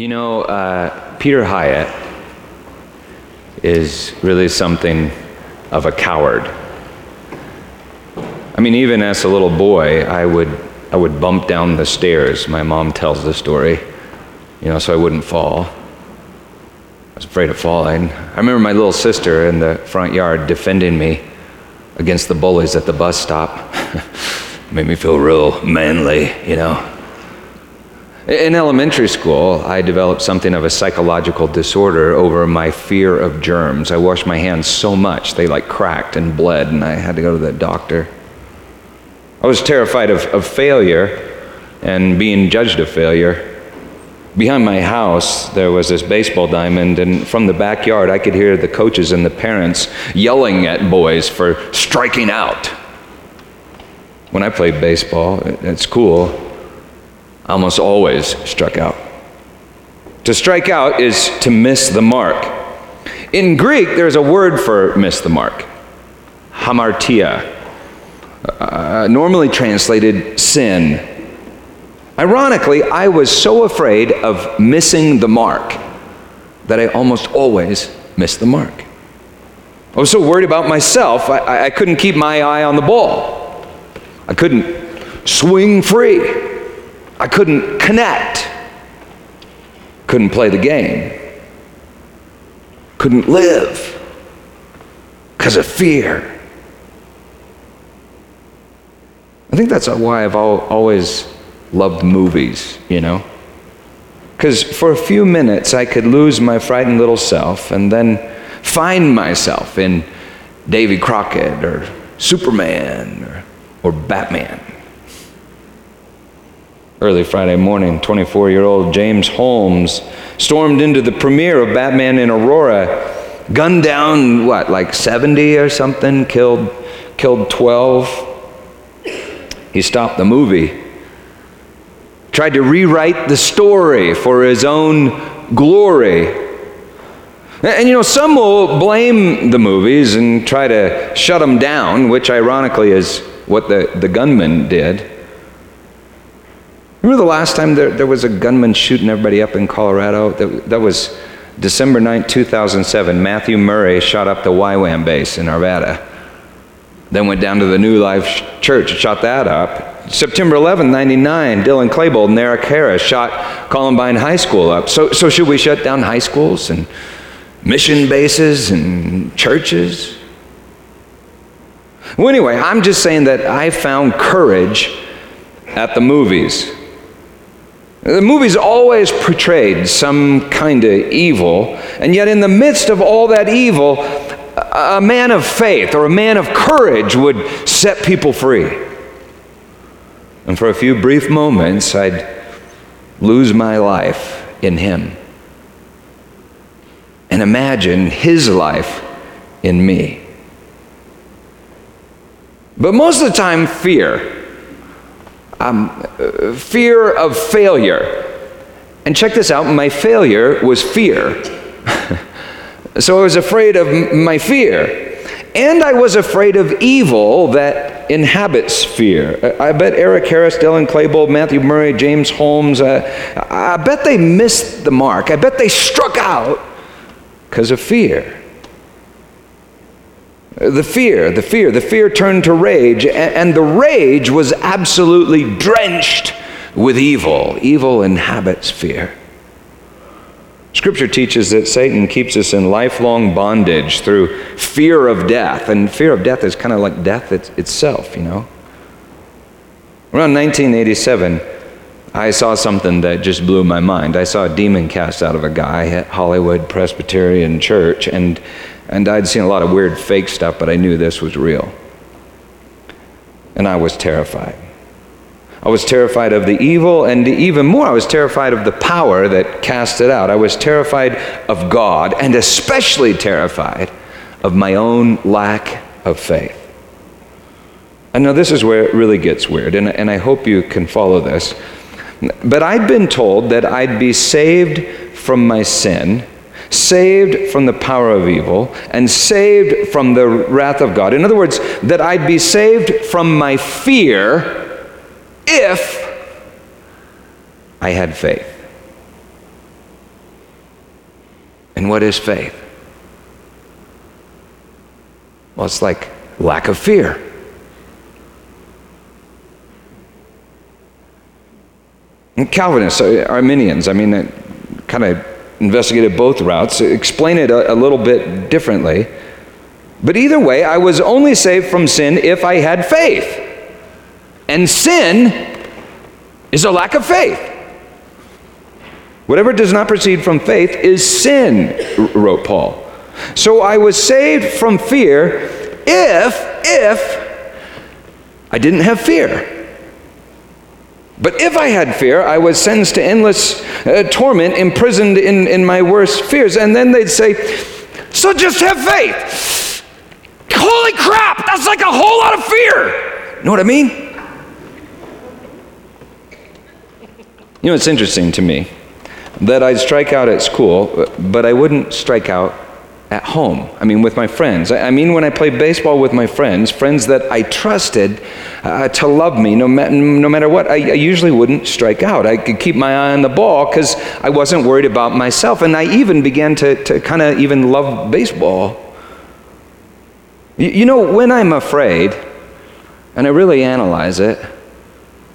You know, uh, Peter Hiett is really something of a coward. I mean, even as a little boy, I would, I would bump down the stairs. My mom tells the story, you know, so I wouldn't fall. I was afraid of falling. I remember my little sister in the front yard defending me against the bullies at the bus stop. Made me feel real manly, you know. In elementary school, I developed something of a psychological disorder over my fear of germs. I washed my hands so much they like cracked and bled, and I had to go to the doctor. I was terrified of, of failure and being judged a failure. Behind my house, there was this baseball diamond, and from the backyard, I could hear the coaches and the parents yelling at boys for striking out. When I played baseball at school, almost always struck out. To strike out is to miss the mark. In Greek, there's a word for miss the mark hamartia, uh, normally translated sin. Ironically, I was so afraid of missing the mark that I almost always missed the mark. I was so worried about myself, I, I couldn't keep my eye on the ball. I couldn't swing free. I couldn't connect, couldn't play the game, couldn't live because of fear. I think that's why I've always loved movies, you know? Because for a few minutes I could lose my frightened little self and then find myself in Davy Crockett or Superman or, or Batman. Early Friday morning, 24 year old James Holmes stormed into the premiere of Batman in Aurora, gunned down, what, like 70 or something, killed, killed 12. He stopped the movie, tried to rewrite the story for his own glory. And you know, some will blame the movies and try to shut them down, which ironically is what the, the gunman did. Remember the last time there, there was a gunman shooting everybody up in Colorado? That, that was December 9, 2007. Matthew Murray shot up the YWAM base in Arvada. Then went down to the New Life Church and shot that up. September 11, 99, Dylan Klebold and Eric Harris shot Columbine High School up. So, so should we shut down high schools and mission bases and churches? Well, anyway, I'm just saying that I found courage at the movies. The movie's always portrayed some kind of evil, and yet, in the midst of all that evil, a man of faith or a man of courage would set people free. And for a few brief moments, I'd lose my life in him and imagine his life in me. But most of the time, fear um, fear of failure. And check this out my failure was fear. so I was afraid of my fear. And I was afraid of evil that inhabits fear. I bet Eric Harris, Dylan Klebold, Matthew Murray, James Holmes, uh, I bet they missed the mark. I bet they struck out because of fear. The fear, the fear, the fear turned to rage, and the rage was absolutely drenched with evil. Evil inhabits fear. Scripture teaches that Satan keeps us in lifelong bondage through fear of death, and fear of death is kind of like death itself, you know. Around 1987, I saw something that just blew my mind. I saw a demon cast out of a guy at Hollywood Presbyterian Church, and and I'd seen a lot of weird fake stuff, but I knew this was real. And I was terrified. I was terrified of the evil, and even more, I was terrified of the power that cast it out. I was terrified of God, and especially terrified of my own lack of faith. And now, this is where it really gets weird, and, and I hope you can follow this. But I'd been told that I'd be saved from my sin saved from the power of evil, and saved from the wrath of God. In other words, that I'd be saved from my fear if I had faith. And what is faith? Well, it's like lack of fear. Calvinists, uh, Arminians, I mean, kind of investigated both routes, explain it a, a little bit differently. But either way, I was only saved from sin if I had faith. And sin is a lack of faith. Whatever does not proceed from faith is sin, wrote Paul. So I was saved from fear if, if I didn't have fear. But if I had fear, I was sentenced to endless uh, torment, imprisoned in, in my worst fears. And then they'd say, So just have faith. Holy crap, that's like a whole lot of fear. You know what I mean? You know, it's interesting to me that I'd strike out at school, but I wouldn't strike out at home. I mean, with my friends. I mean, when I played baseball with my friends, friends that I trusted uh, to love me no, ma- no matter what, I, I, usually wouldn't strike out. I could keep my eye on the ball because I wasn't worried about myself. And I even began to, to kind of even love baseball. You, you know, when I'm afraid, and I really analyze it,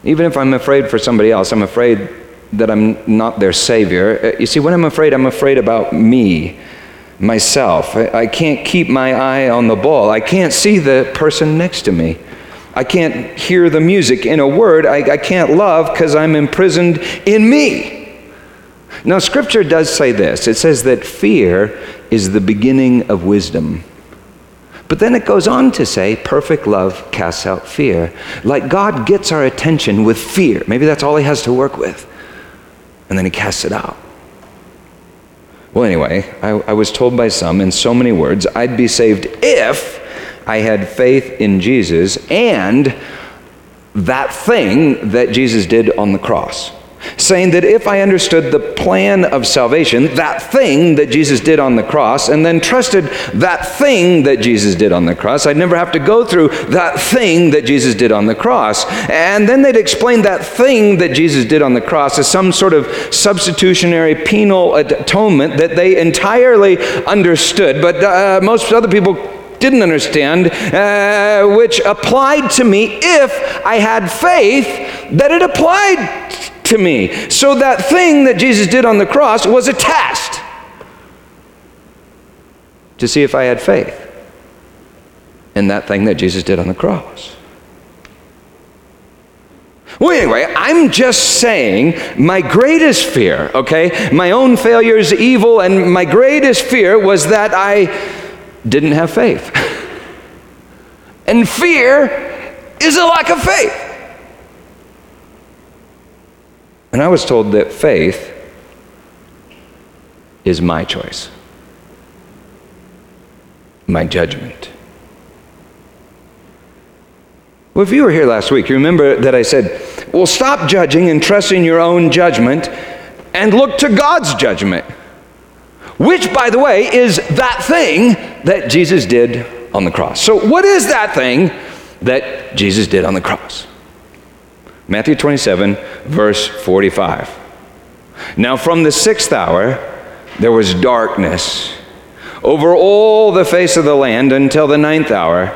even if I'm afraid for somebody else, I'm afraid that I'm not their savior. Uh, you see, when I'm afraid, I'm afraid about me myself. I, can't keep my eye on the ball. I can't see the person next to me. I can't hear the music in a word. I, I can't love because I'm imprisoned in me. Now, Scripture does say this it says that fear is the beginning of wisdom. But then it goes on to say, perfect love casts out fear. Like God gets our attention with fear. Maybe that's all He has to work with. And then He casts it out. Well, anyway, I, I, was told by some in so many words I'd be saved if I had faith in Jesus and that thing that Jesus did on the cross saying that if I understood the plan of salvation, that thing that Jesus did on the cross, and then trusted that thing that Jesus did on the cross, I'd never have to go through that thing that Jesus did on the cross. And then they'd explain that thing that Jesus did on the cross as some sort of substitutionary penal atonement that they entirely understood, but uh, most other people didn't understand, uh, which applied to me if I had faith that it applied to me. So that thing that Jesus did on the cross was a test to see if I had faith in that thing that Jesus did on the cross. Well, anyway, I'm just saying my greatest fear, okay? My own failures, evil, and my greatest fear was that I didn't have faith. and fear is a lack of faith. And I was told that faith is my choice, my judgment. Well, if you were here last week, you remember that I said, well, stop judging and trust in your own judgment and look to God's judgment, which, by the way, is that thing that Jesus did on the cross. So, what is that thing that Jesus did on the cross? Matthew 27, verse 45. Now, from the sixth hour, there was darkness over all the face of the land until the ninth hour.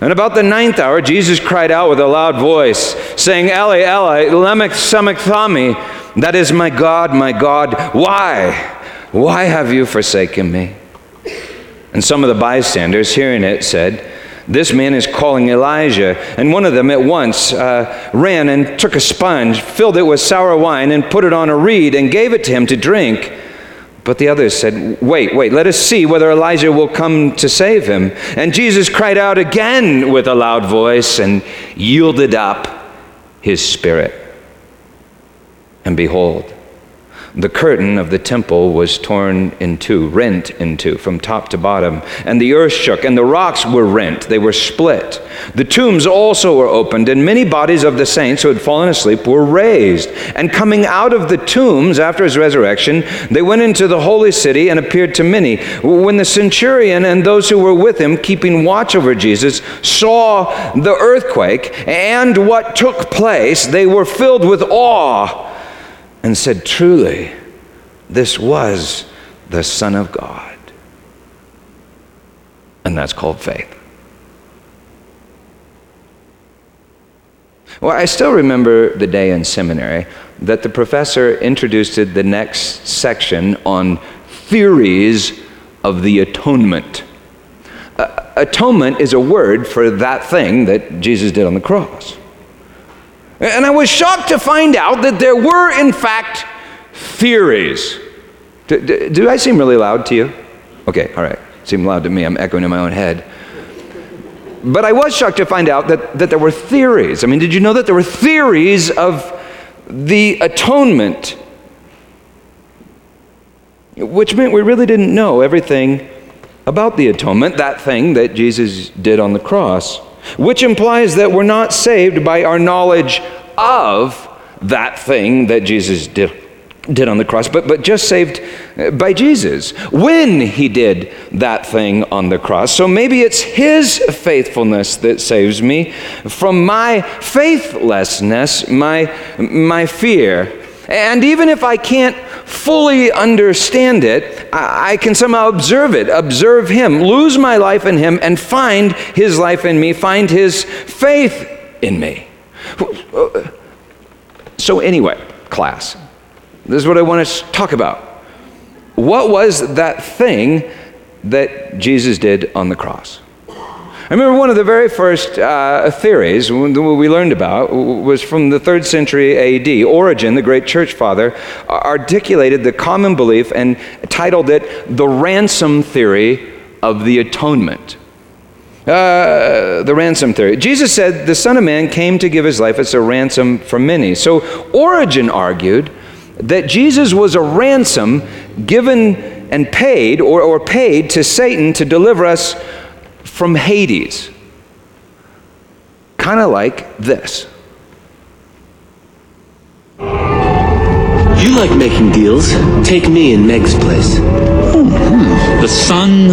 And about the ninth hour, Jesus cried out with a loud voice, saying, Eli, Eli, lema sabachthani, that is, my God, my God, why? Why have you forsaken me? And some of the bystanders, hearing it, said, this man is calling Elijah. And one of them at once uh, ran and took a sponge, filled it with sour wine, and put it on a reed and gave it to him to drink. But the others said, Wait, wait, let us see whether Elijah will come to save him. And Jesus cried out again with a loud voice and yielded up his spirit. And behold, the curtain of the temple was torn in two, rent in two, from top to bottom. And the earth shook, and the rocks were rent. They were split. The tombs also were opened, and many bodies of the saints who had fallen asleep were raised. And coming out of the tombs after his resurrection, they went into the holy city and appeared to many. When the centurion and those who were with him, keeping watch over Jesus, saw the earthquake and what took place, they were filled with awe and said, Truly, this was the Son of God. And that's called faith. Well, I still remember the day in seminary that the professor introduced the next section on theories of the atonement. Uh, atonement is a word for that thing that Jesus did on the cross. And I was shocked to find out that there were, in fact, theories. Do, do, do I seem really loud to you? Okay, all right. Seem loud to me. I'm echoing in my own head. But I was shocked to find out that, that there were theories. I mean, did you know that there were theories of the atonement? Which meant we really didn't know everything about the atonement, that thing that Jesus did on the cross, which implies that we're not saved by our knowledge of that thing that Jesus did did on the cross, but, but just saved uh, by Jesus when he did that thing on the cross. So maybe it's his faithfulness that saves me from my faithlessness, my, my fear. And even if I can't fully understand it, I, can somehow observe it, observe him, lose my life in him, and find his life in me, find his faith in me. So, anyway, class, this is what I want to talk about. What was that thing that Jesus did on the cross? I remember one of the very first uh, theories we learned about was from the third century AD. Origen, the great church father, articulated the common belief and titled it the ransom theory of the atonement. Uh, the ransom theory. Jesus said the Son of Man came to give his life as a ransom for many. So Origen argued that Jesus was a ransom given and paid or, or paid to Satan to deliver us from Hades. Kind of like this. You like making deals. Take me in Meg's place. Mm-hmm. The son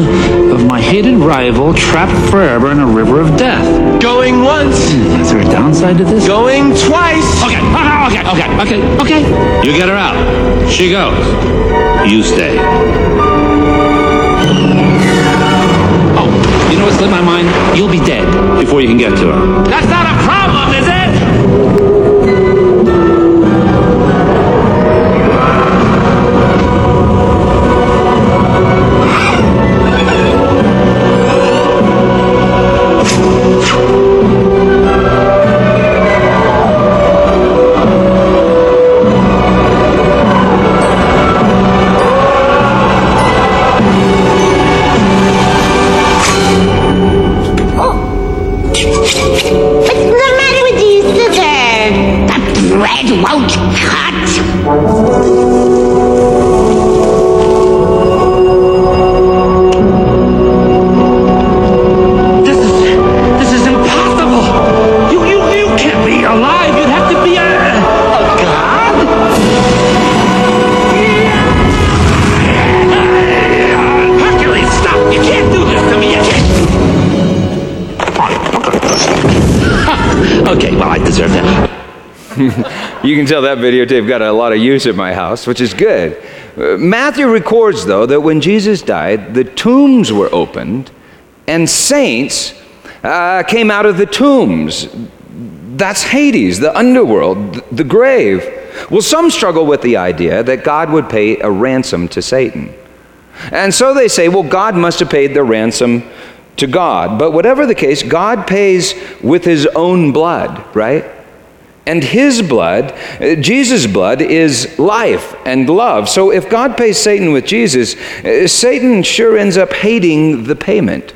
of my hated rival trapped forever in a river of death. Going once. Mm, is there a downside to this? Going twice. Okay, okay, okay, okay, okay. You get her out. She goes. You stay. Know what slipped my mind? You'll be dead before you can get to her. That's not a problem, is it? Can tell that videotape got a lot of use at my house, which is good. Uh, Matthew records, though, that when Jesus died, the tombs were opened and saints uh, came out of the tombs. That's Hades, the underworld, the grave. Well, some struggle with the idea that God would pay a ransom to Satan. And so they say, well, God must have paid the ransom to God. But whatever the case, God pays with his own blood, right? And his blood, uh, Jesus' blood, is life and love. So if God pays Satan with Jesus, uh, Satan sure ends up hating the payment.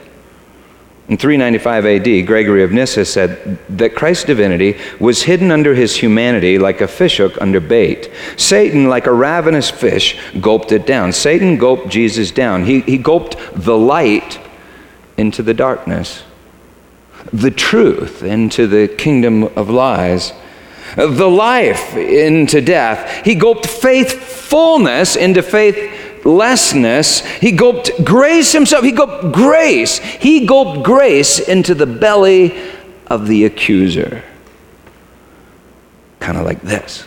In 395 AD, Gregory of Nyssa said that Christ's divinity was hidden under his humanity like a fishhook under bait. Satan, like a ravenous fish, gulped it down. Satan gulped Jesus down. He, he gulped the light into the darkness, the truth into the kingdom of lies the life into death. He gulped faithfulness into faithlessness. He gulped grace himself. He gulped grace. He gulped grace into the belly of the accuser. Kind of like this.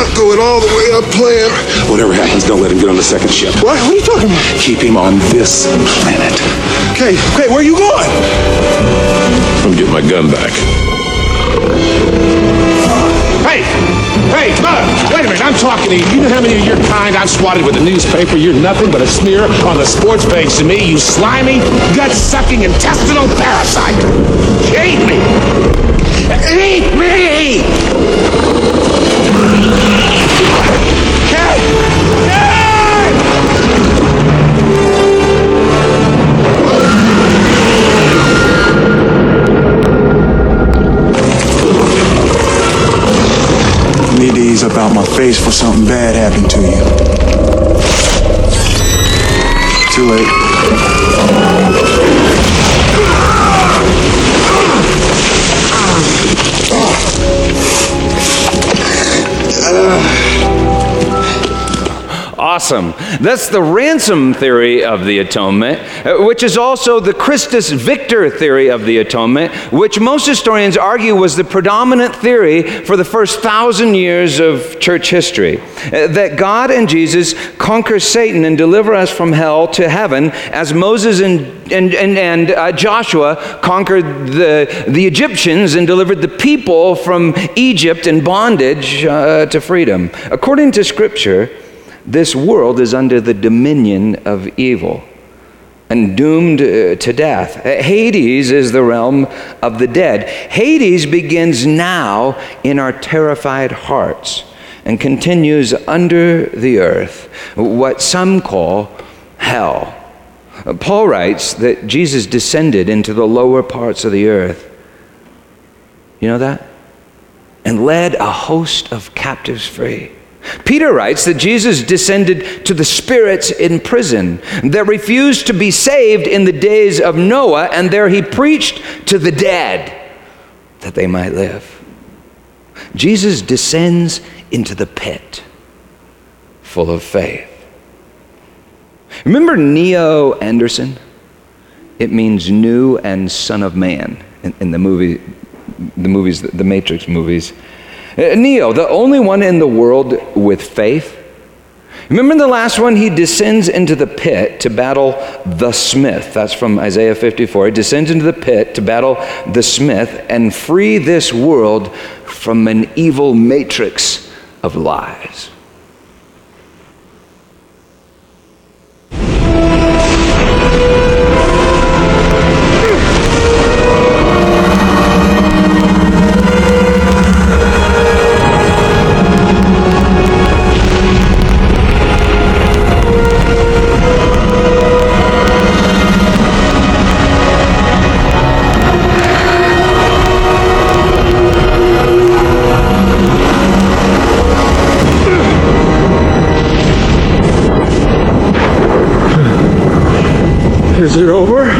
not going all the way up plan. Whatever happens, don't let him get on the second ship. What? What are you talking about? Keep him on this planet. Okay, okay, where are you going? I'm getting my gun back. Hey! Hey, Bud! Wait a minute, I'm talking to you. You know how many of your kind I've swatted with a newspaper? You're nothing but a smear on the sports page to me, you slimy, gut-sucking, intestinal parasite! Eat me! Eat me! To up my face before something bad happened to you. Too late. Uh. Awesome. That's the ransom theory of the atonement, uh, which is also the Christus Victor theory of the atonement, which most historians argue was the predominant theory for the first thousand years of church history. Uh, That God and Jesus conquer Satan and deliver us from hell to heaven, as Moses and, and, and, and uh, Joshua conquered the, the Egyptians and delivered the people from Egypt and bondage uh, to freedom. According to Scripture, this world is under the dominion of evil and doomed uh, to death. Uh, Hades is the realm of the dead. Hades begins now in our terrified hearts and continues under the earth, what some call hell. Uh, Paul writes that Jesus descended into the lower parts of the earth. You know that? And led a host of captives free. Peter writes that Jesus descended to the spirits in prison that refused to be saved in the days of Noah, and there he preached to the dead that they might live. Jesus descends into the pit full of faith. Remember Neo Anderson? It means new and son of man in, in the movie, the movies, the Matrix movies. Uh, Neo, the only one in the world with faith. Remember the last one? He descends into the pit to battle the smith. That's from Isaiah 54. He descends into the pit to battle the smith and free this world from an evil matrix of lies. Is it over?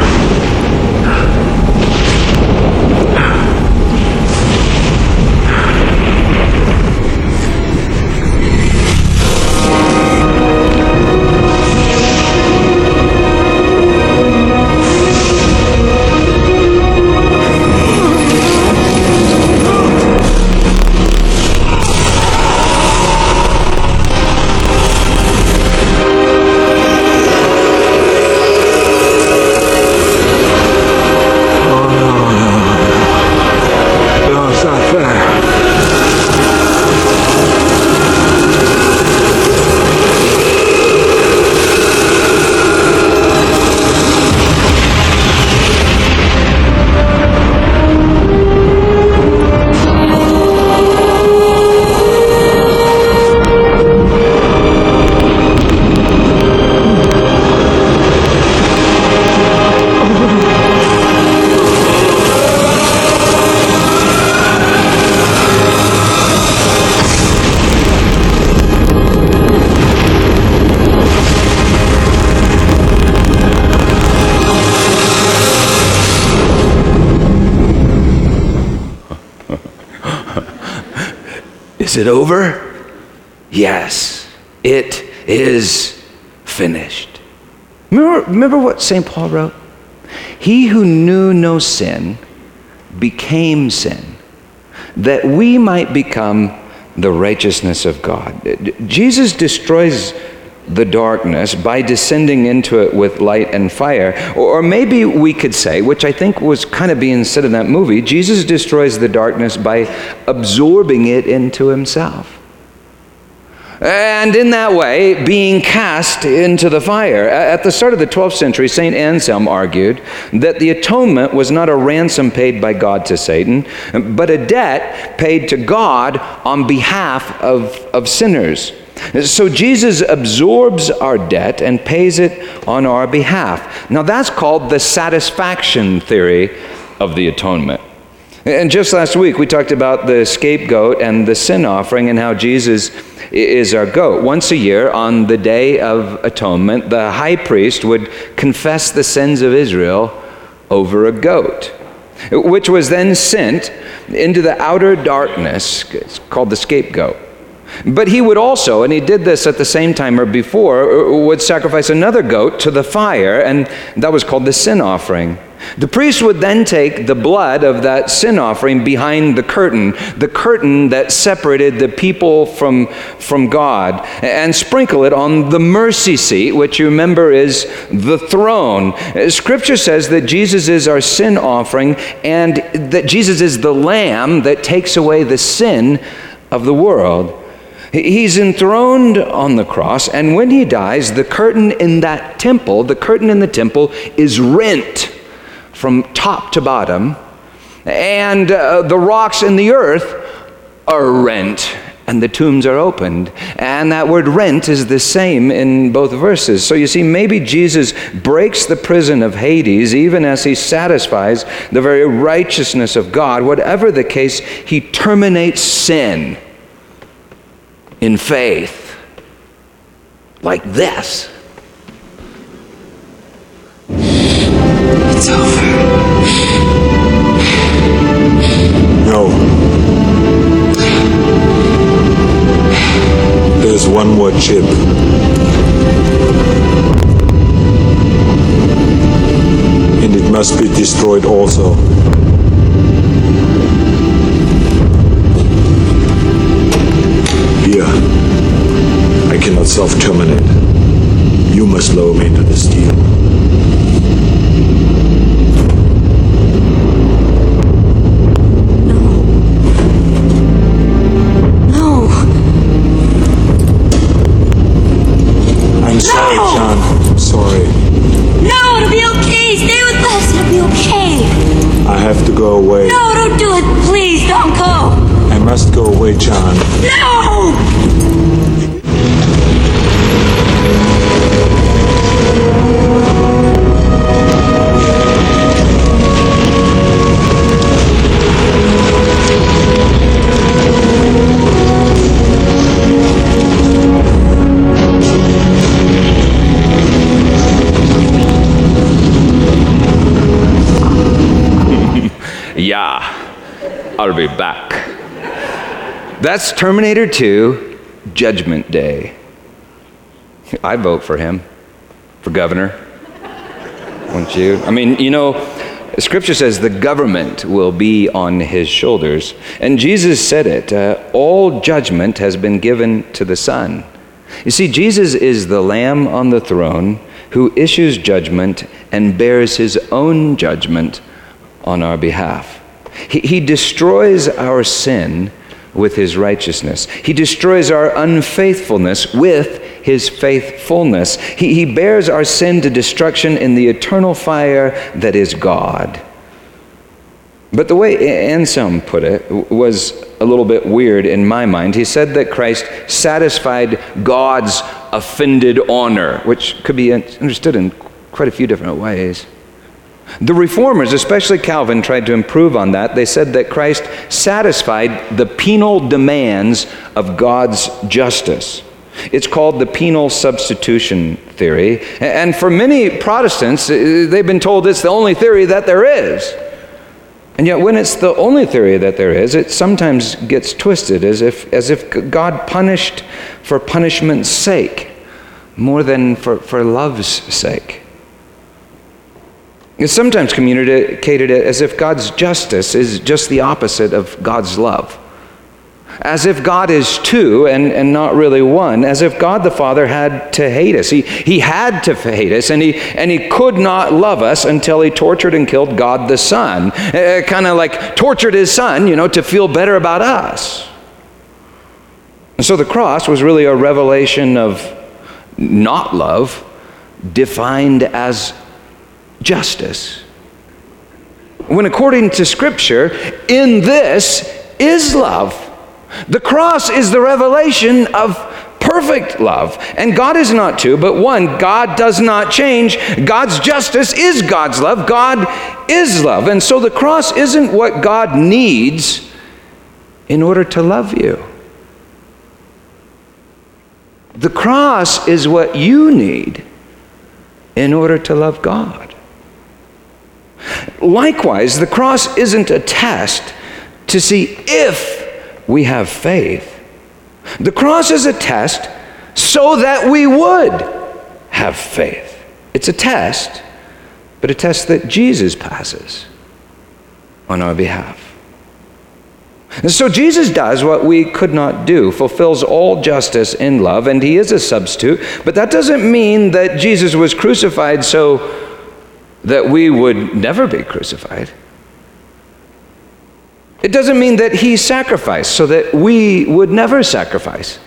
Is it over? Yes, it is finished. Remember, remember what St. Paul wrote? He who knew no sin became sin, that we might become the righteousness of God. Jesus destroys the darkness by descending into it with light and fire. Or maybe we could say, which I think was kind of being said in that movie, Jesus destroys the darkness by absorbing it into himself. And in that way, being cast into the fire. At the start of the 12th century, St. Anselm argued that the atonement was not a ransom paid by God to Satan, but a debt paid to God on behalf of, of sinners. So Jesus absorbs our debt and pays it on our behalf. Now that's called the satisfaction theory of the atonement. And just last week, we talked about the scapegoat and the sin offering and how Jesus is our goat. Once a year, on the Day of Atonement, the high priest would confess the sins of Israel over a goat, which was then sent into the outer darkness, it's called the scapegoat. But he would also, and he did this at the same time or before, uh, would sacrifice another goat to the fire, and that was called the sin offering. The priest would then take the blood of that sin offering behind the curtain, the curtain that separated the people from, from God, and sprinkle it on the mercy seat, which you remember is the throne. Uh, scripture says that Jesus is our sin offering and that Jesus is the lamb that takes away the sin of the world. He's enthroned on the cross, and when he dies, the curtain in that temple, the curtain in the temple, is rent from top to bottom, and uh, the rocks in the earth are rent and the tombs are opened. And that word rent is the same in both verses. So you see, maybe Jesus breaks the prison of Hades even as he satisfies the very righteousness of God. Whatever the case, he terminates sin in faith like this. It's over. No. There's one more chip. And it must be destroyed also. Cannot self-terminate. You must lower me into the steel. No. No. I'm sorry, John. I'm sorry. No, it'll be okay. Stay with us. It'll be okay. I have to go away. No, don't do it. Please, don't go. I must go away, John. No! I'll be back. That's Terminator 2, Judgment Day. I vote for him for governor. Wouldn't you? I mean, you know, Scripture says the government will be on his shoulders. And Jesus said it uh, all judgment has been given to the Son. You see, Jesus is the Lamb on the throne who issues judgment and bears his own judgment on our behalf. He, he destroys our sin with his righteousness, he destroys our unfaithfulness with his faithfulness. He, he bears our sin to destruction in the eternal fire that is God. But the way Anselm put it was a little bit weird in my mind. He said that Christ satisfied God's offended honor, which could be understood in quite a few different ways. The reformers, especially Calvin, tried to improve on that. They said that Christ satisfied the penal demands of God's justice. It's called the penal substitution theory. And for many Protestants, uh, they've been told it's the only theory that there is. And yet, when it's the only theory that there is, it sometimes gets twisted as if, as if God punished for punishment's sake more than for, for love's sake. It's sometimes communicated as if God's justice is just the opposite of God's love. as if God is two and, and not really one, as if God the Father had to hate us. He, he had to hate us, and he, and he could not love us until he tortured and killed God the Son. Uh, kind of like tortured his son, you know, to feel better about us. And so the cross was really a revelation of not love, defined as justice. When, according to Scripture, in this is love. The cross is the revelation of perfect love. And God is not two, but one. God does not change. God's justice is God's love. God is love. And so the cross isn't what God needs in order to love you. The cross is what you need in order to love God. Likewise, the cross isn't a test to see if we have faith. The cross is a test so that we would have faith. It's a test, but a test that Jesus passes on our behalf. And so Jesus does what we could not do, fulfills all justice in love, and he is a substitute. But that doesn't mean that Jesus was crucified so that we would never be crucified. It doesn't mean that he sacrificed so that we would never sacrifice.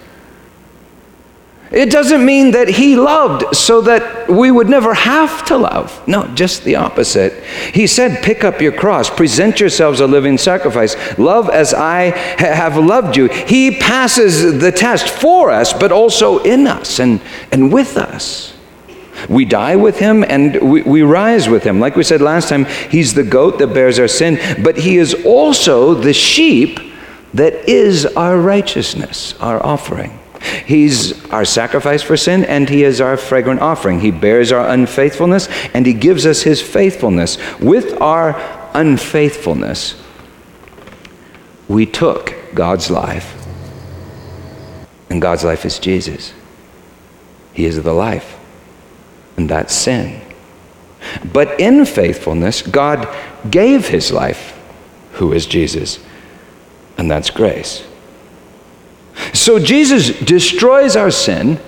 It doesn't mean that he loved so that we would never have to love. No, just the opposite. He said, Pick up your cross, present yourselves a living sacrifice, love as I ha- have loved you. He passes the test for us, but also in us and, and with us. We die with him and we, we rise with him. Like we said last time, he's the goat that bears our sin, but he is also the sheep that is our righteousness, our offering. He's our sacrifice for sin, and He is our fragrant offering. He bears our unfaithfulness, and He gives us His faithfulness. With our unfaithfulness, we took God's life, and God's life is Jesus. He is the life, and that's sin. But in faithfulness, God gave His life, who is Jesus, and that's grace. So Jesus destroys our sin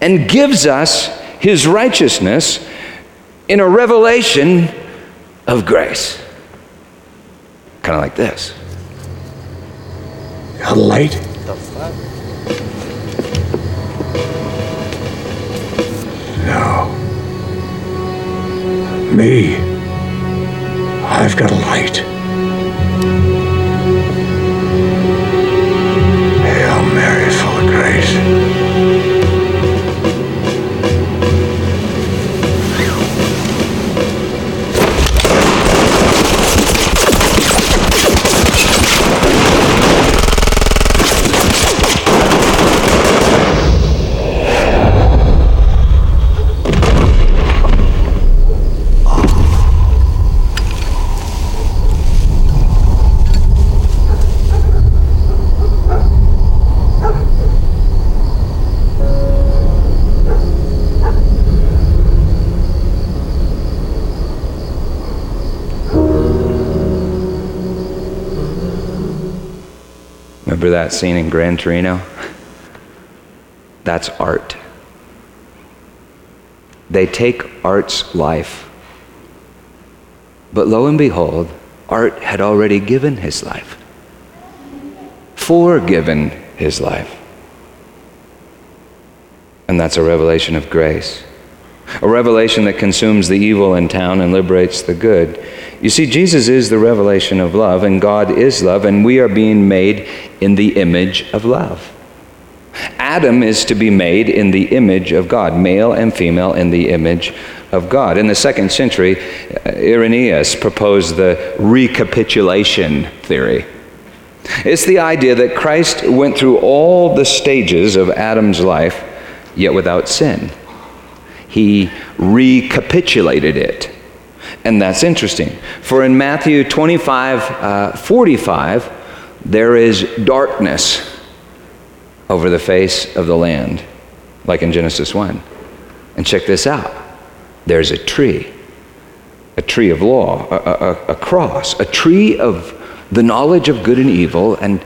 and gives us his righteousness in a revelation of grace. Kind of like this. A light? Me. I've got a light. Hail Mary, full of grace. That scene in Gran Torino? That's Walt. They take Walt's life. But lo and behold, Walt had already given his life, forgiven his life. And that's a revelation of grace. A revelation that consumes the evil in town and liberates the good. You see, Jesus is the revelation of love, and God is love, and we are being made in the image of love. Adam is to be made in the image of God, male and female in the image of God. In the second century, uh, Irenaeus proposed the recapitulation theory. It's the idea that Christ went through all the stages of Adam's life, yet without sin. He recapitulated it. And that's interesting. For in Matthew 25 uh, 45, there is darkness over the face of the land, like in Genesis 1. And check this out there's a tree, a tree of law, a, a, a cross, a tree of the knowledge of good and evil, and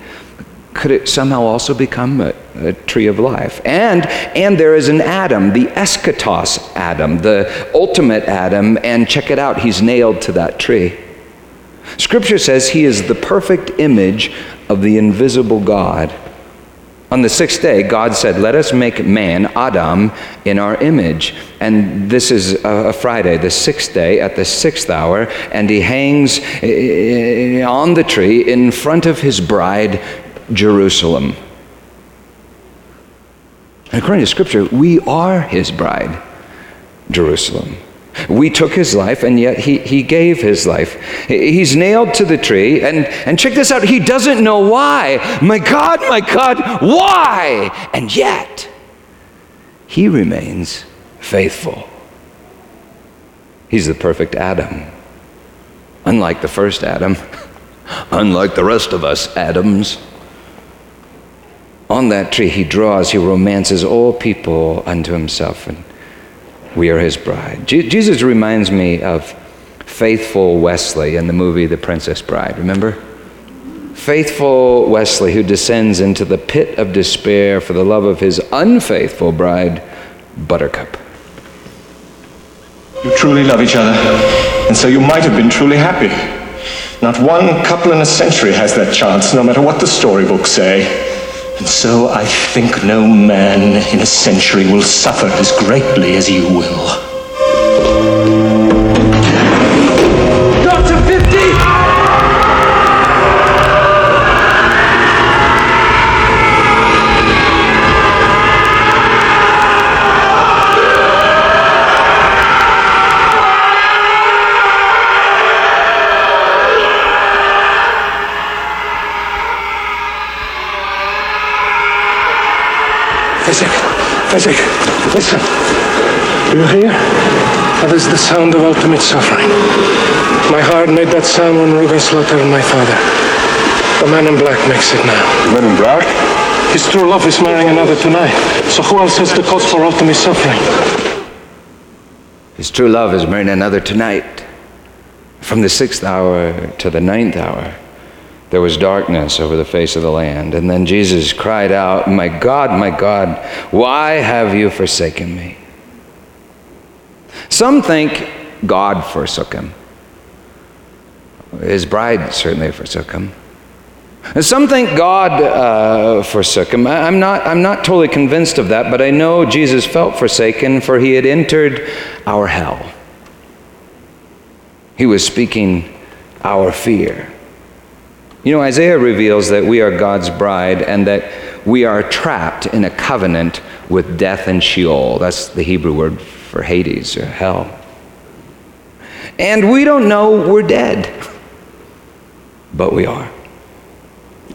could it somehow also become a, a, tree of life? And, and there is an Adam, the eschatos Adam, the ultimate Adam, and check it out, he's nailed to that tree. Scripture says he is the perfect image of the invisible God. On the sixth day, God said, Let us make man, Adam, in our image. And this is a Friday, the sixth day, at the sixth hour, and he hangs eh, on the tree in front of his bride, Jerusalem. And according to Scripture, we are his bride, Jerusalem. We took his life, and yet he, he gave his life. He's nailed to the tree, and, and check this out he doesn't know why. My God, my God, why? And yet, he remains faithful. He's the perfect Adam. Unlike the first Adam, unlike the rest of us Adams. On that tree, he draws, he romances all people unto himself. And we are his bride. Je- Jesus reminds me of faithful Westley in the movie The Princess Bride. Remember? Faithful Westley, who descends into the pit of despair for the love of his unfaithful bride, Buttercup. You truly love each other, and so you might have been truly happy. Not one couple in a century has that chance, no matter what the storybooks say. And so I think no man in a century will suffer as greatly as you will. Fezzik, listen. Do you hear? That is the sound of ultimate suffering. My heart made that sound when Rugen slaughtered my father. The man in black makes it now. The man in black? His true love is marrying another tonight. So who else has the cause for ultimate suffering? His true love is marrying another tonight. From the sixth hour to the ninth hour, there was darkness over the face of the land. And then Jesus cried out, My God, my God, why have you forsaken me? Some think God forsook him. His bride certainly forsook him. And some think God uh, forsook him. I'm not, I'm not totally convinced of that, but I know Jesus felt forsaken, for he had entered our hell. He was speaking our fear. You know, Isaiah reveals that we are God's bride and that we are trapped in a covenant with death and Sheol. That's the Hebrew word for Hades or hell. And we don't know we're dead, but we are.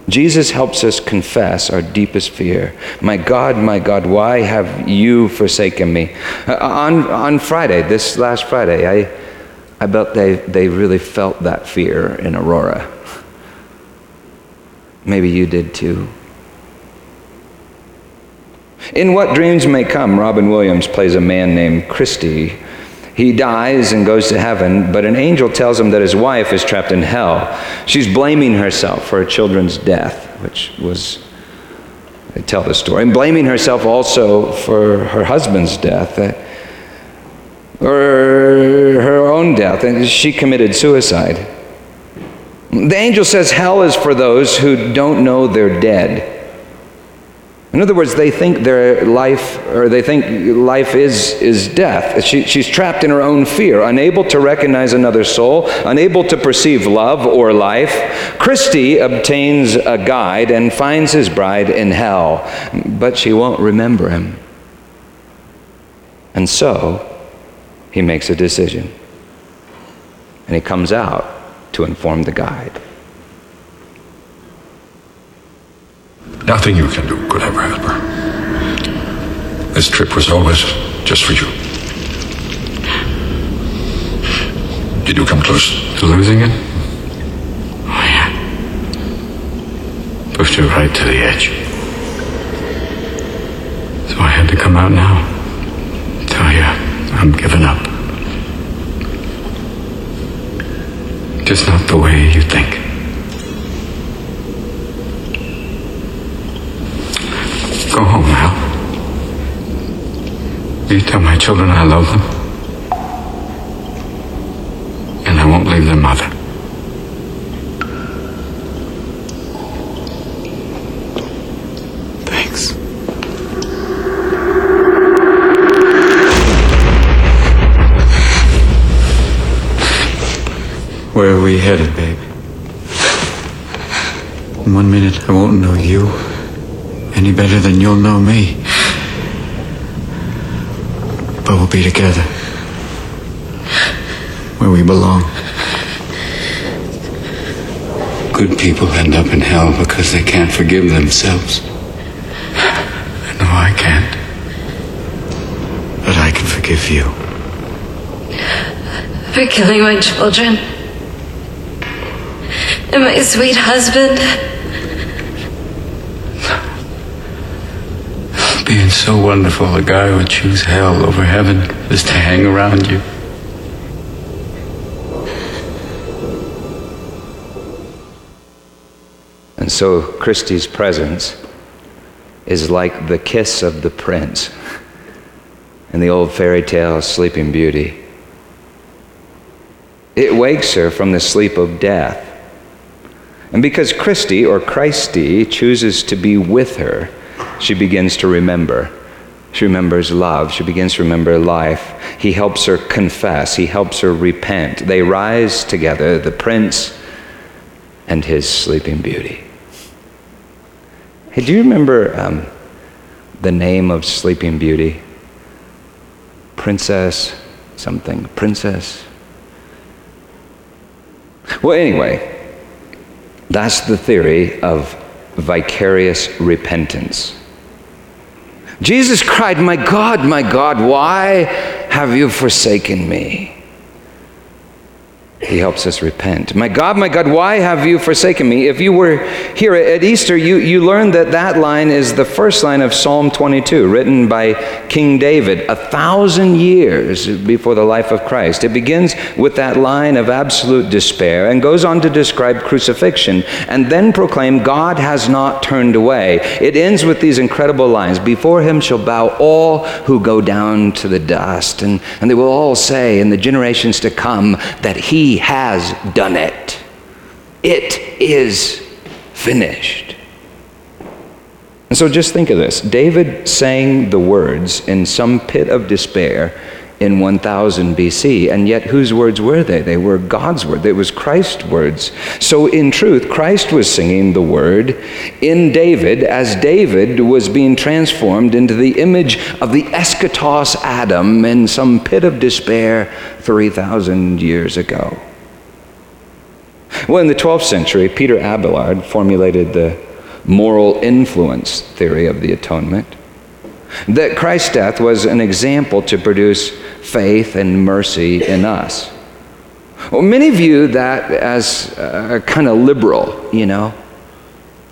Jesus helps us confess our deepest fear. My God, my God, why have you forsaken me? Uh, on, on Friday, this last Friday, I, I bet they, they really felt that fear in Aurora. Maybe you did too. In What Dreams May Come, Robin Williams plays a man named Christy. He dies and goes to heaven, but an angel tells him that his wife is trapped in hell. She's blaming herself for her children's death, which was, they tell the story, and blaming herself also for her husband's death, uh, or her own death, and she committed suicide. The angel says hell is for those who don't know they're dead. In other words, they think their life, or they think life is, is death. She, she's trapped in her own fear, unable to recognize another soul, unable to perceive love or life. Christy obtains a guide and finds his bride in hell, but she won't remember him. And so, he makes a decision. And he comes out to inform the guide. Nothing you can do could ever help her. This trip was always just for you. Did you come close to losing it? Oh, yeah. Pushed her right to the edge. So I had to come out now. Tell you, I'm giving up. just not the way you think. Go home now. You tell my children I love them, and I won't leave their mother. You'll know me. But we'll be together. Where we belong. Good people end up in hell because they can't forgive themselves. I know I can't. But I can forgive you. For killing my children. And my sweet husband. Being so wonderful, a guy would choose hell over heaven just to hang around you. And so Christie's presence is like the kiss of the prince in the old fairy tale Sleeping Beauty. It wakes her from the sleep of death. And because Christie or Christy chooses to be with her, she begins to remember. She remembers love. She begins to remember life. He helps her confess. He helps her repent. They rise together, the prince and his sleeping beauty. Hey, do you remember um, the name of Sleeping Beauty? Princess something. Princess? Well, anyway, that's the theory of vicarious repentance. Jesus cried, My God, my God, why have you forsaken me? He helps us repent. My God, my God, why have you forsaken me? If you were here at Easter, you, you learned that that line is the first line of Psalm 22, written by King David a thousand years before the life of Christ. It begins with that line of absolute despair and goes on to describe crucifixion and then proclaim God has not turned away. It ends with these incredible lines Before him shall bow all who go down to the dust, and, and they will all say in the generations to come that he has done it. It is finished. And so just think of this David sang the words in some pit of despair in 1000 BC, and yet whose words were they? They were God's words. It was Christ's words. So in truth, Christ was singing the word in David as David was being transformed into the image of the eschatos Adam in some pit of despair 3,000 years ago. Well, in the 12th century, Peter Abelard formulated the moral influence theory of the atonement. That Christ's death was an example to produce faith and mercy in us. Well, many view that as uh, kind of liberal, you know,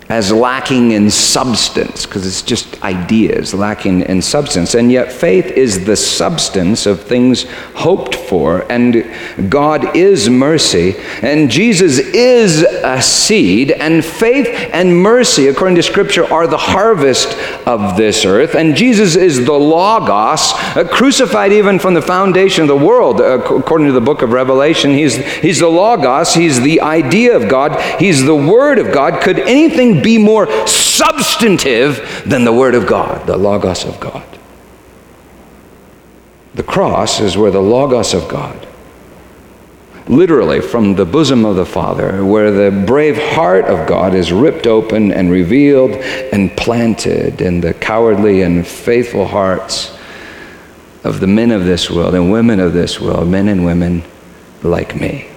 as lacking in substance, because it's just ideas, lacking in substance. And yet, faith is the substance of things hoped for, and God is mercy, and Jesus is a seed, and faith and mercy, according to Scripture, are the harvest of this earth, and Jesus is the Logos, uh, crucified even from the foundation of the world, uh, according to the book of Revelation. He's, he's the Logos, he's the idea of God, he's the Word of God. Could anything be more substantive than the Word of God, the Logos of God. The cross is where the Logos of God, literally from the bosom of the Father, where the brave heart of God is ripped open and revealed and planted in the cowardly and faithful hearts of the men of this world and women of this world, men and women like me.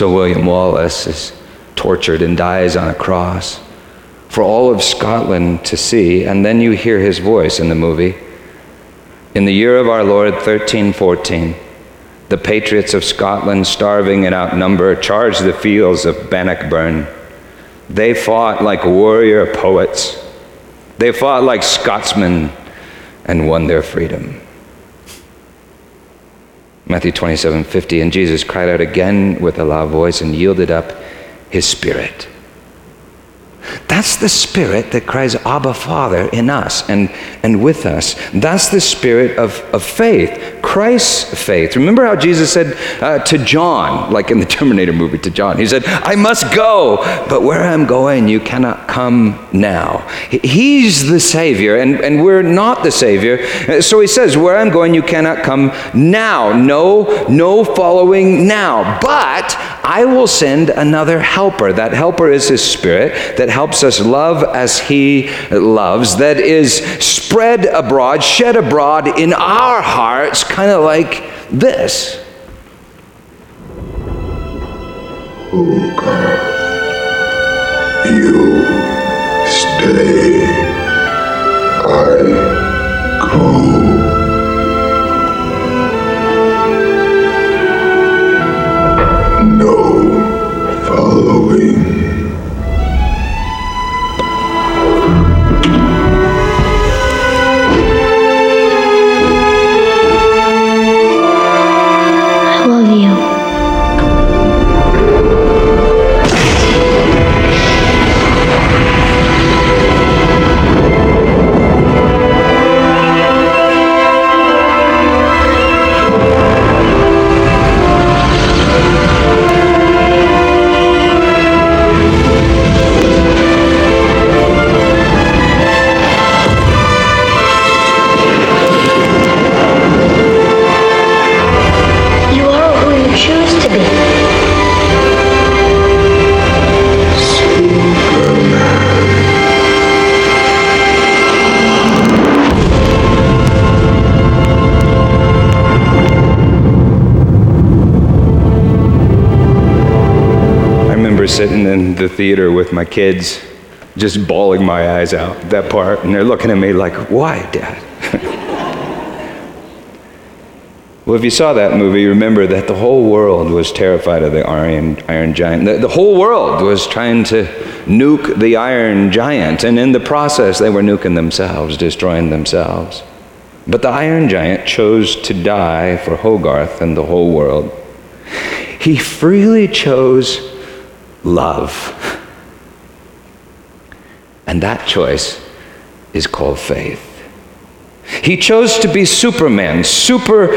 So William Wallace is tortured and dies on a cross for all of Scotland to see, and then you hear his voice in the movie. In the year of our Lord 1314, the patriots of Scotland, starving and outnumbered, charged the fields of Bannockburn. They fought like warrior poets. They fought like Scotsmen and won their freedom. Matthew 27 50. And Jesus cried out again with a loud voice and yielded up his spirit. That's the spirit that cries, Abba, Father, in us and, and with us. That's the spirit of, of faith, Christ's faith. Remember how Jesus said uh, to John, like in the Terminator movie to John, He said, I must go, but where I'm going, you cannot come now. He's the Savior, and, and we're not the Savior. So He says, Where I'm going, you cannot come now. No, no following now. But I will send another helper. That helper is His Spirit that helps us love as He loves, that is spread abroad, shed abroad in our hearts, kind of like this. Oh God, you stay, I go. The theater with my kids, just bawling my eyes out, that part, and they're looking at me like, Why, Dad? well, if you saw that movie, remember that the whole world was terrified of the Iron, iron Giant. The, the whole world was trying to nuke the Iron Giant, and in the process, they were nuking themselves, destroying themselves. But the Iron Giant chose to die for Hogarth and the whole world. He freely chose love. And that choice is called faith. He chose to be Superman, super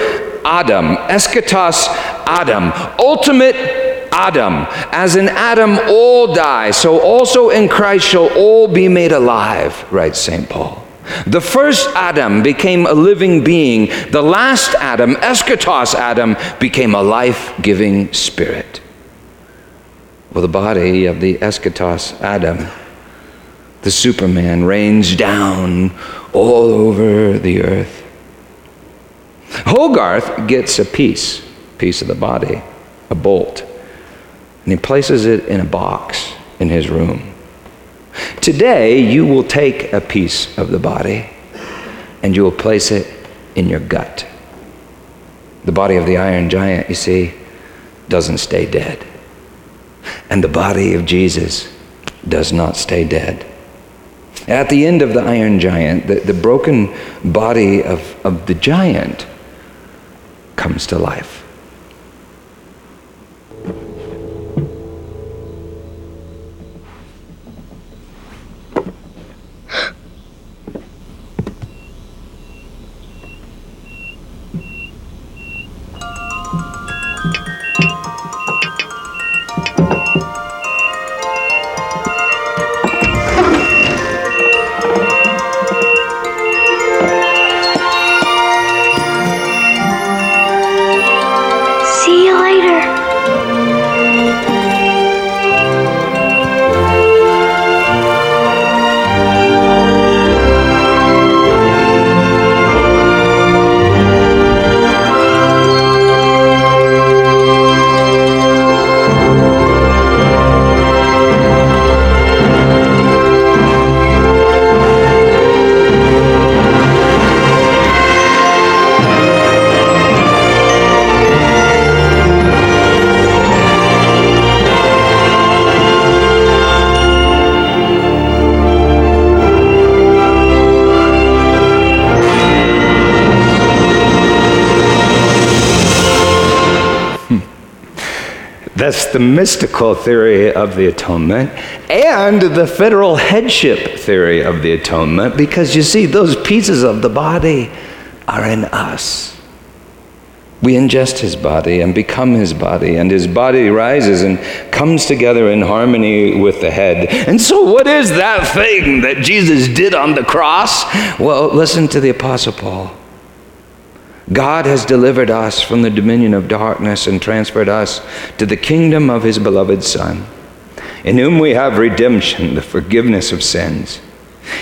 Adam, eschatos Adam, ultimate Adam. As in Adam all die, so also in Christ shall all be made alive, writes St. Paul. The first Adam became a living being. The last Adam, eschatos Adam, became a life giving spirit. Well, the body of the eschatos Adam, the Superman, rains down all over the earth. Hogarth gets a piece, piece of the body, a bolt, and he places it in a box in his room. Today, you will take a piece of the body and you will place it in your gut. The body of the Iron Giant, you see, doesn't stay dead. And the body of Jesus does not stay dead. At the end of the Iron Giant, the, the broken body of, of the giant comes to life. The mystical theory of the atonement and the federal headship theory of the atonement because you see, those pieces of the body are in us. We ingest his body and become his body, and his body rises and comes together in harmony with the head. And so, what is that thing that Jesus did on the cross? Well, listen to the Apostle Paul. God has delivered us from the dominion of darkness and transferred us to the kingdom of his beloved Son, in whom we have redemption, the forgiveness of sins.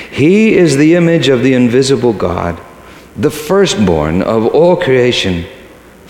He is the image of the invisible God, the firstborn of all creation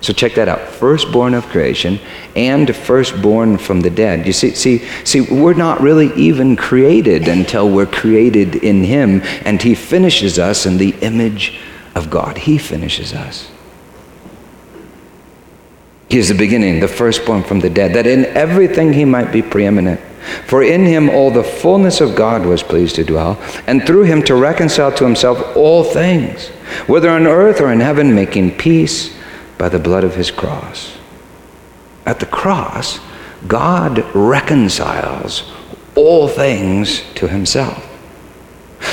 so check that out. Firstborn of creation and firstborn from the dead. You see, see, see, we're not really even created until we're created in Him, and He finishes us in the image of God. He finishes us. He is the beginning, the firstborn from the dead, that in everything He might be preeminent. For in him all the fullness of God was pleased to dwell, and through him to reconcile to himself all things, whether on earth or in heaven, making peace by the blood of his cross. At the cross, God reconciles all things to himself.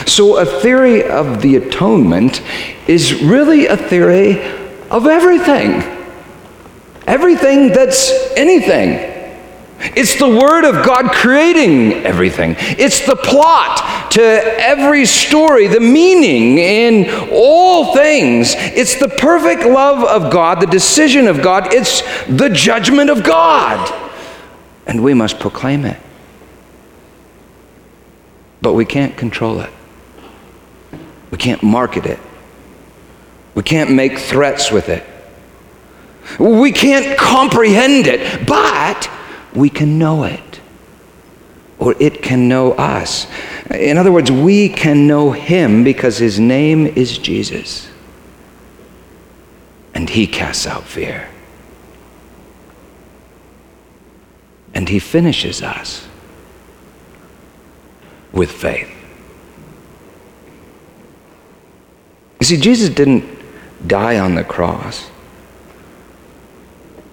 So, a theory of the atonement is really a theory of everything. Everything that's anything. It's the Word of God creating everything. It's the plot to every story, the meaning in all things. It's the perfect love of God, the decision of God. It's the judgment of God. And we must proclaim it. But we can't control it, we can't market it, we can't make threats with it. We can't comprehend it, but we can know it, or it can know us. In other words, we can know him because his name is Jesus. And he casts out fear. And he finishes us with faith. You see, Jesus didn't die on the cross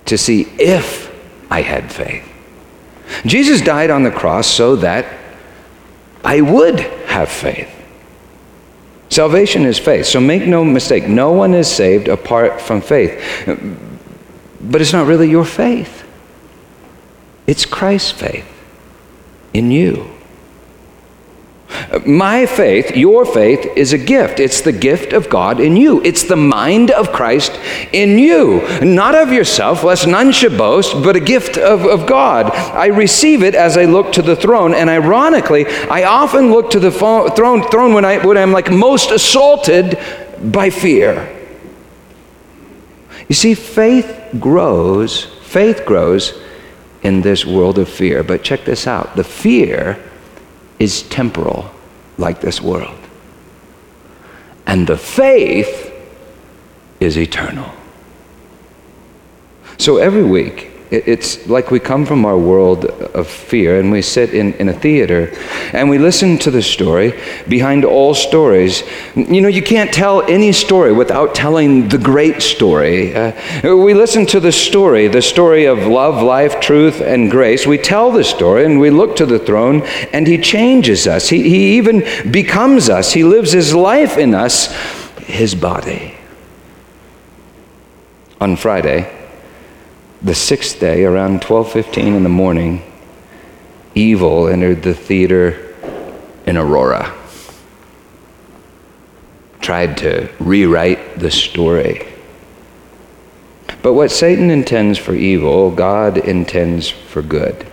to see if I had faith. Jesus died on the cross so that I would have faith. Salvation is faith. So make no mistake, no one is saved apart from faith. But it's not really your faith, it's Christ's faith in you. My faith, your faith, is a gift. It's the gift of God in you. It's the mind of Christ in you, not of yourself, lest none should boast, but a gift of, of God. I receive it as I look to the throne, and ironically, I often look to the throne, throne when, I, when I'm like most assaulted by fear. You see, faith grows, faith grows in this world of fear. But check this out the fear is temporal, like this world. And the faith is eternal. So every week, it's like we come from our world of fear and we sit in, in a theater and we listen to the story behind all stories. You know, you can't tell any story without telling the great story. Uh, we listen to the story, the story of love, life, truth, and grace. We tell the story and we look to the throne and He changes us. He, he even becomes us. He lives His life in us, His body. On Friday, the sixth day, around 12:15 in the morning, evil entered the theater in Aurora. Tried to rewrite the story. But what Satan intends for evil, God intends for good.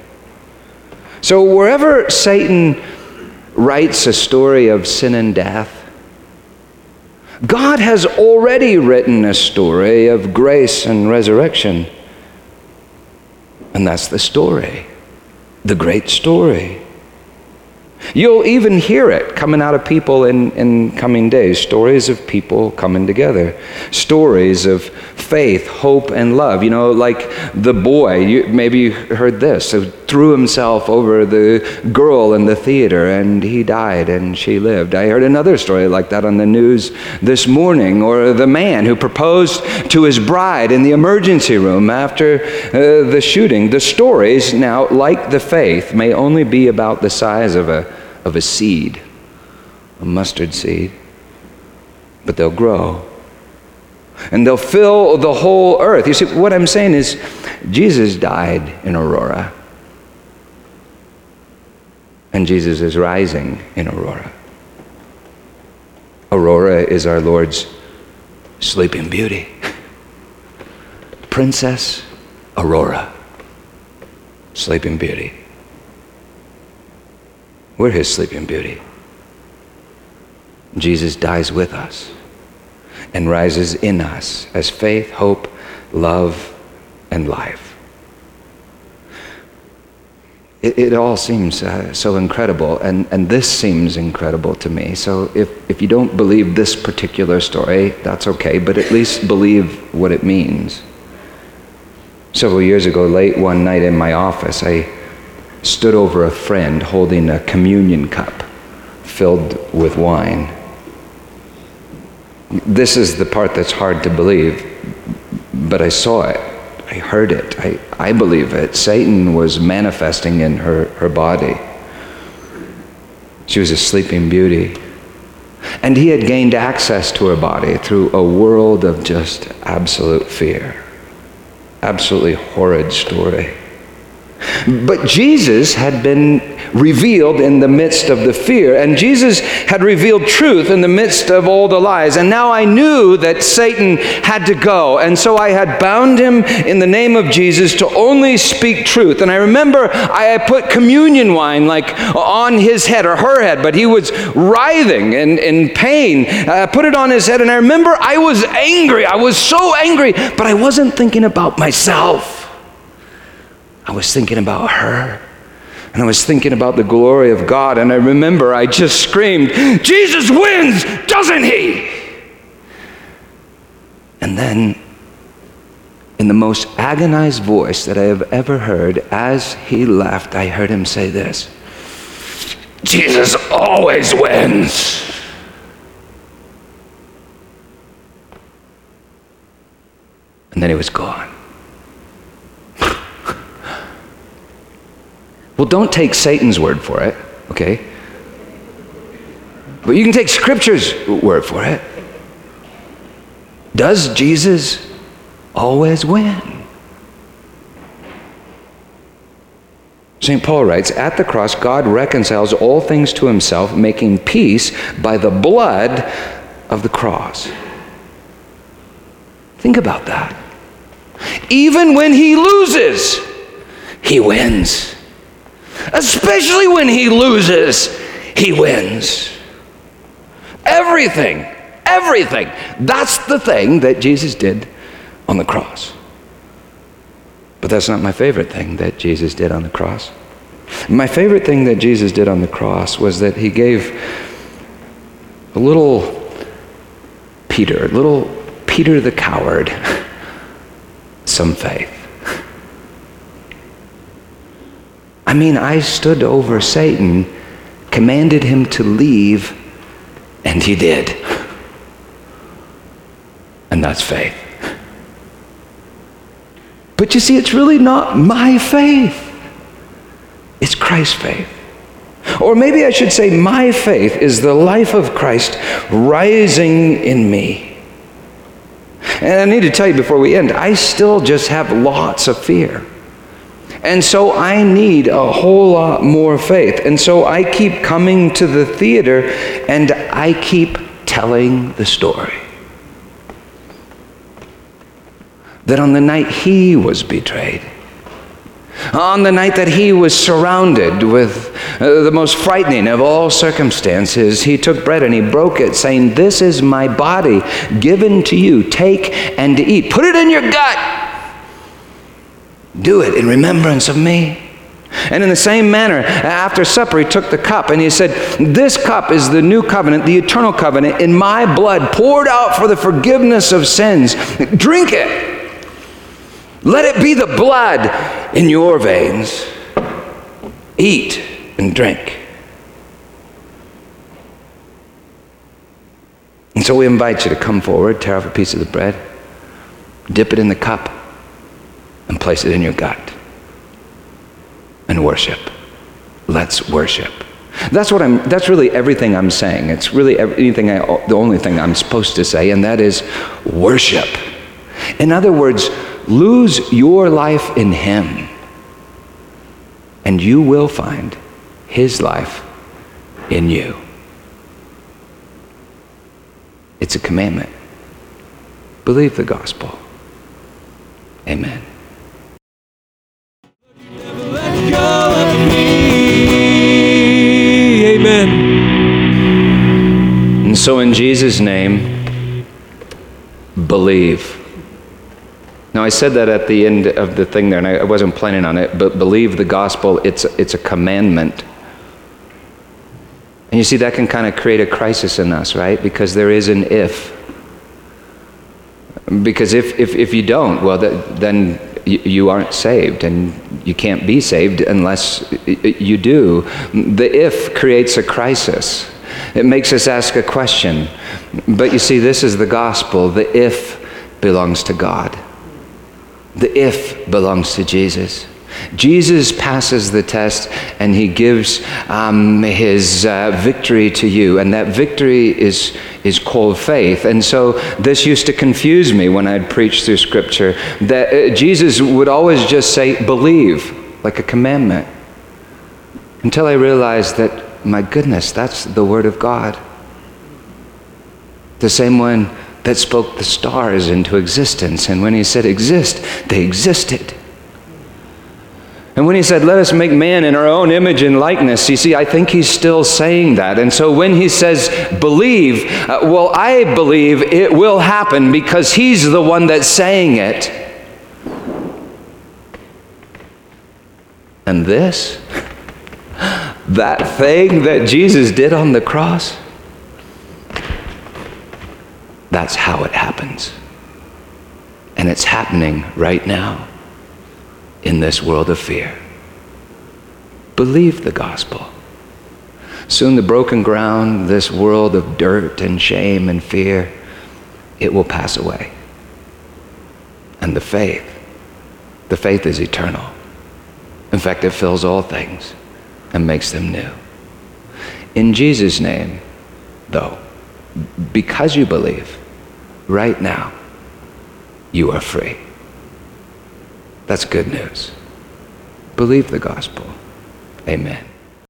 So wherever Satan writes a story of sin and death, God has already written a story of grace and resurrection. And that's the story, the great story. You'll even hear it coming out of people in, in coming days stories of people coming together, stories of faith, hope, and love. You know, like the boy, you, maybe you heard this, who threw himself over the girl in the theater and he died and she lived. I heard another story like that on the news this morning, or the man who proposed to his bride in the emergency room after uh, the shooting. The stories, now, like the faith, may only be about the size of a, of a seed, a mustard seed, but they'll grow and they'll fill the whole earth. You see, what I'm saying is, Jesus died in Aurora, and Jesus is rising in Aurora. Aurora is our Lord's sleeping beauty. Princess Aurora, sleeping beauty. We're his sleeping beauty. Jesus dies with us and rises in us as faith, hope, love, and life. It, it all seems uh, so incredible, and, and this seems incredible to me. So if, if you don't believe this particular story, that's okay, but at least believe what it means. Several years ago, late one night in my office, I stood over a friend holding a communion cup filled with wine. This is the part that's hard to believe, but I saw it. I heard it. I, I believe it. Satan was manifesting in her, her body. She was a sleeping beauty. And he had gained access to her body through a world of just absolute fear. Absolutely horrid story. But Jesus had been revealed in the midst of the fear, and Jesus had revealed truth in the midst of all the lies. And now I knew that Satan had to go, and so I had bound him in the name of Jesus to only speak truth. And I remember I put communion wine like on his head or her head, but he was writhing and in pain. I put it on his head, and I remember I was angry. I was so angry, but I wasn't thinking about myself. I was thinking about her. And I was thinking about the glory of God. And I remember I just screamed, Jesus wins, doesn't he? And then, in the most agonized voice that I have ever heard, as he left, I heard him say this Jesus always wins. And then he was gone. Well, don't take Satan's word for it, okay? But you can take Scripture's word for it. Does Jesus always win? St. Paul writes At the cross, God reconciles all things to himself, making peace by the blood of the cross. Think about that. Even when he loses, he wins. Especially when he loses, he wins. Everything, everything. That's the thing that Jesus did on the cross. But that's not my favorite thing that Jesus did on the cross. My favorite thing that Jesus did on the cross was that he gave a little Peter, little Peter the coward, some faith. I mean, I stood over Satan, commanded him to leave, and he did. And that's faith. But you see, it's really not my faith, it's Christ's faith. Or maybe I should say, my faith is the life of Christ rising in me. And I need to tell you before we end, I still just have lots of fear. And so I need a whole lot more faith. And so I keep coming to the theater and I keep telling the story. That on the night he was betrayed, on the night that he was surrounded with uh, the most frightening of all circumstances, he took bread and he broke it, saying, This is my body given to you. Take and eat. Put it in your gut. Do it in remembrance of me. And in the same manner, after supper, he took the cup and he said, This cup is the new covenant, the eternal covenant, in my blood, poured out for the forgiveness of sins. Drink it. Let it be the blood in your veins. Eat and drink. And so we invite you to come forward, tear off a piece of the bread, dip it in the cup, and place it in your gut and worship. Let's worship. That's what I'm that's really everything I'm saying. It's really anything I, the only thing I'm supposed to say and that is worship. In other words, lose your life in him and you will find his life in you. It's a commandment. Believe the gospel. Amen. Amen. And so, in Jesus' name, believe. Now, I said that at the end of the thing there, and I wasn't planning on it, but believe the gospel, it's, it's a commandment. And you see, that can kind of create a crisis in us, right? Because there is an if. Because if, if, if you don't, well, then you aren't saved, and you can't be saved unless you do. The if creates a crisis. It makes us ask a question. But you see, this is the gospel. The if belongs to God, the if belongs to Jesus. Jesus passes the test and he gives um, his uh, victory to you, and that victory is, is called faith. And so this used to confuse me when I'd preach through Scripture that uh, Jesus would always just say, believe, like a commandment, until I realized that, my goodness, that's the Word of God. The same one that spoke the stars into existence. And when he said exist, they existed. And when he said, Let us make man in our own image and likeness, you see, I think he's still saying that. And so when he says, Believe, uh, well, I believe it will happen because he's the one that's saying it. And this, that thing that Jesus did on the cross, that's how it happens. And it's happening right now in this world of fear. Believe the gospel. Soon the broken ground, this world of dirt and shame and fear, it will pass away. And the faith, the faith is eternal. In fact, it fills all things and makes them new. In Jesus' name, though, because you believe, right now, you are free. That's good news. Believe the gospel. Amen.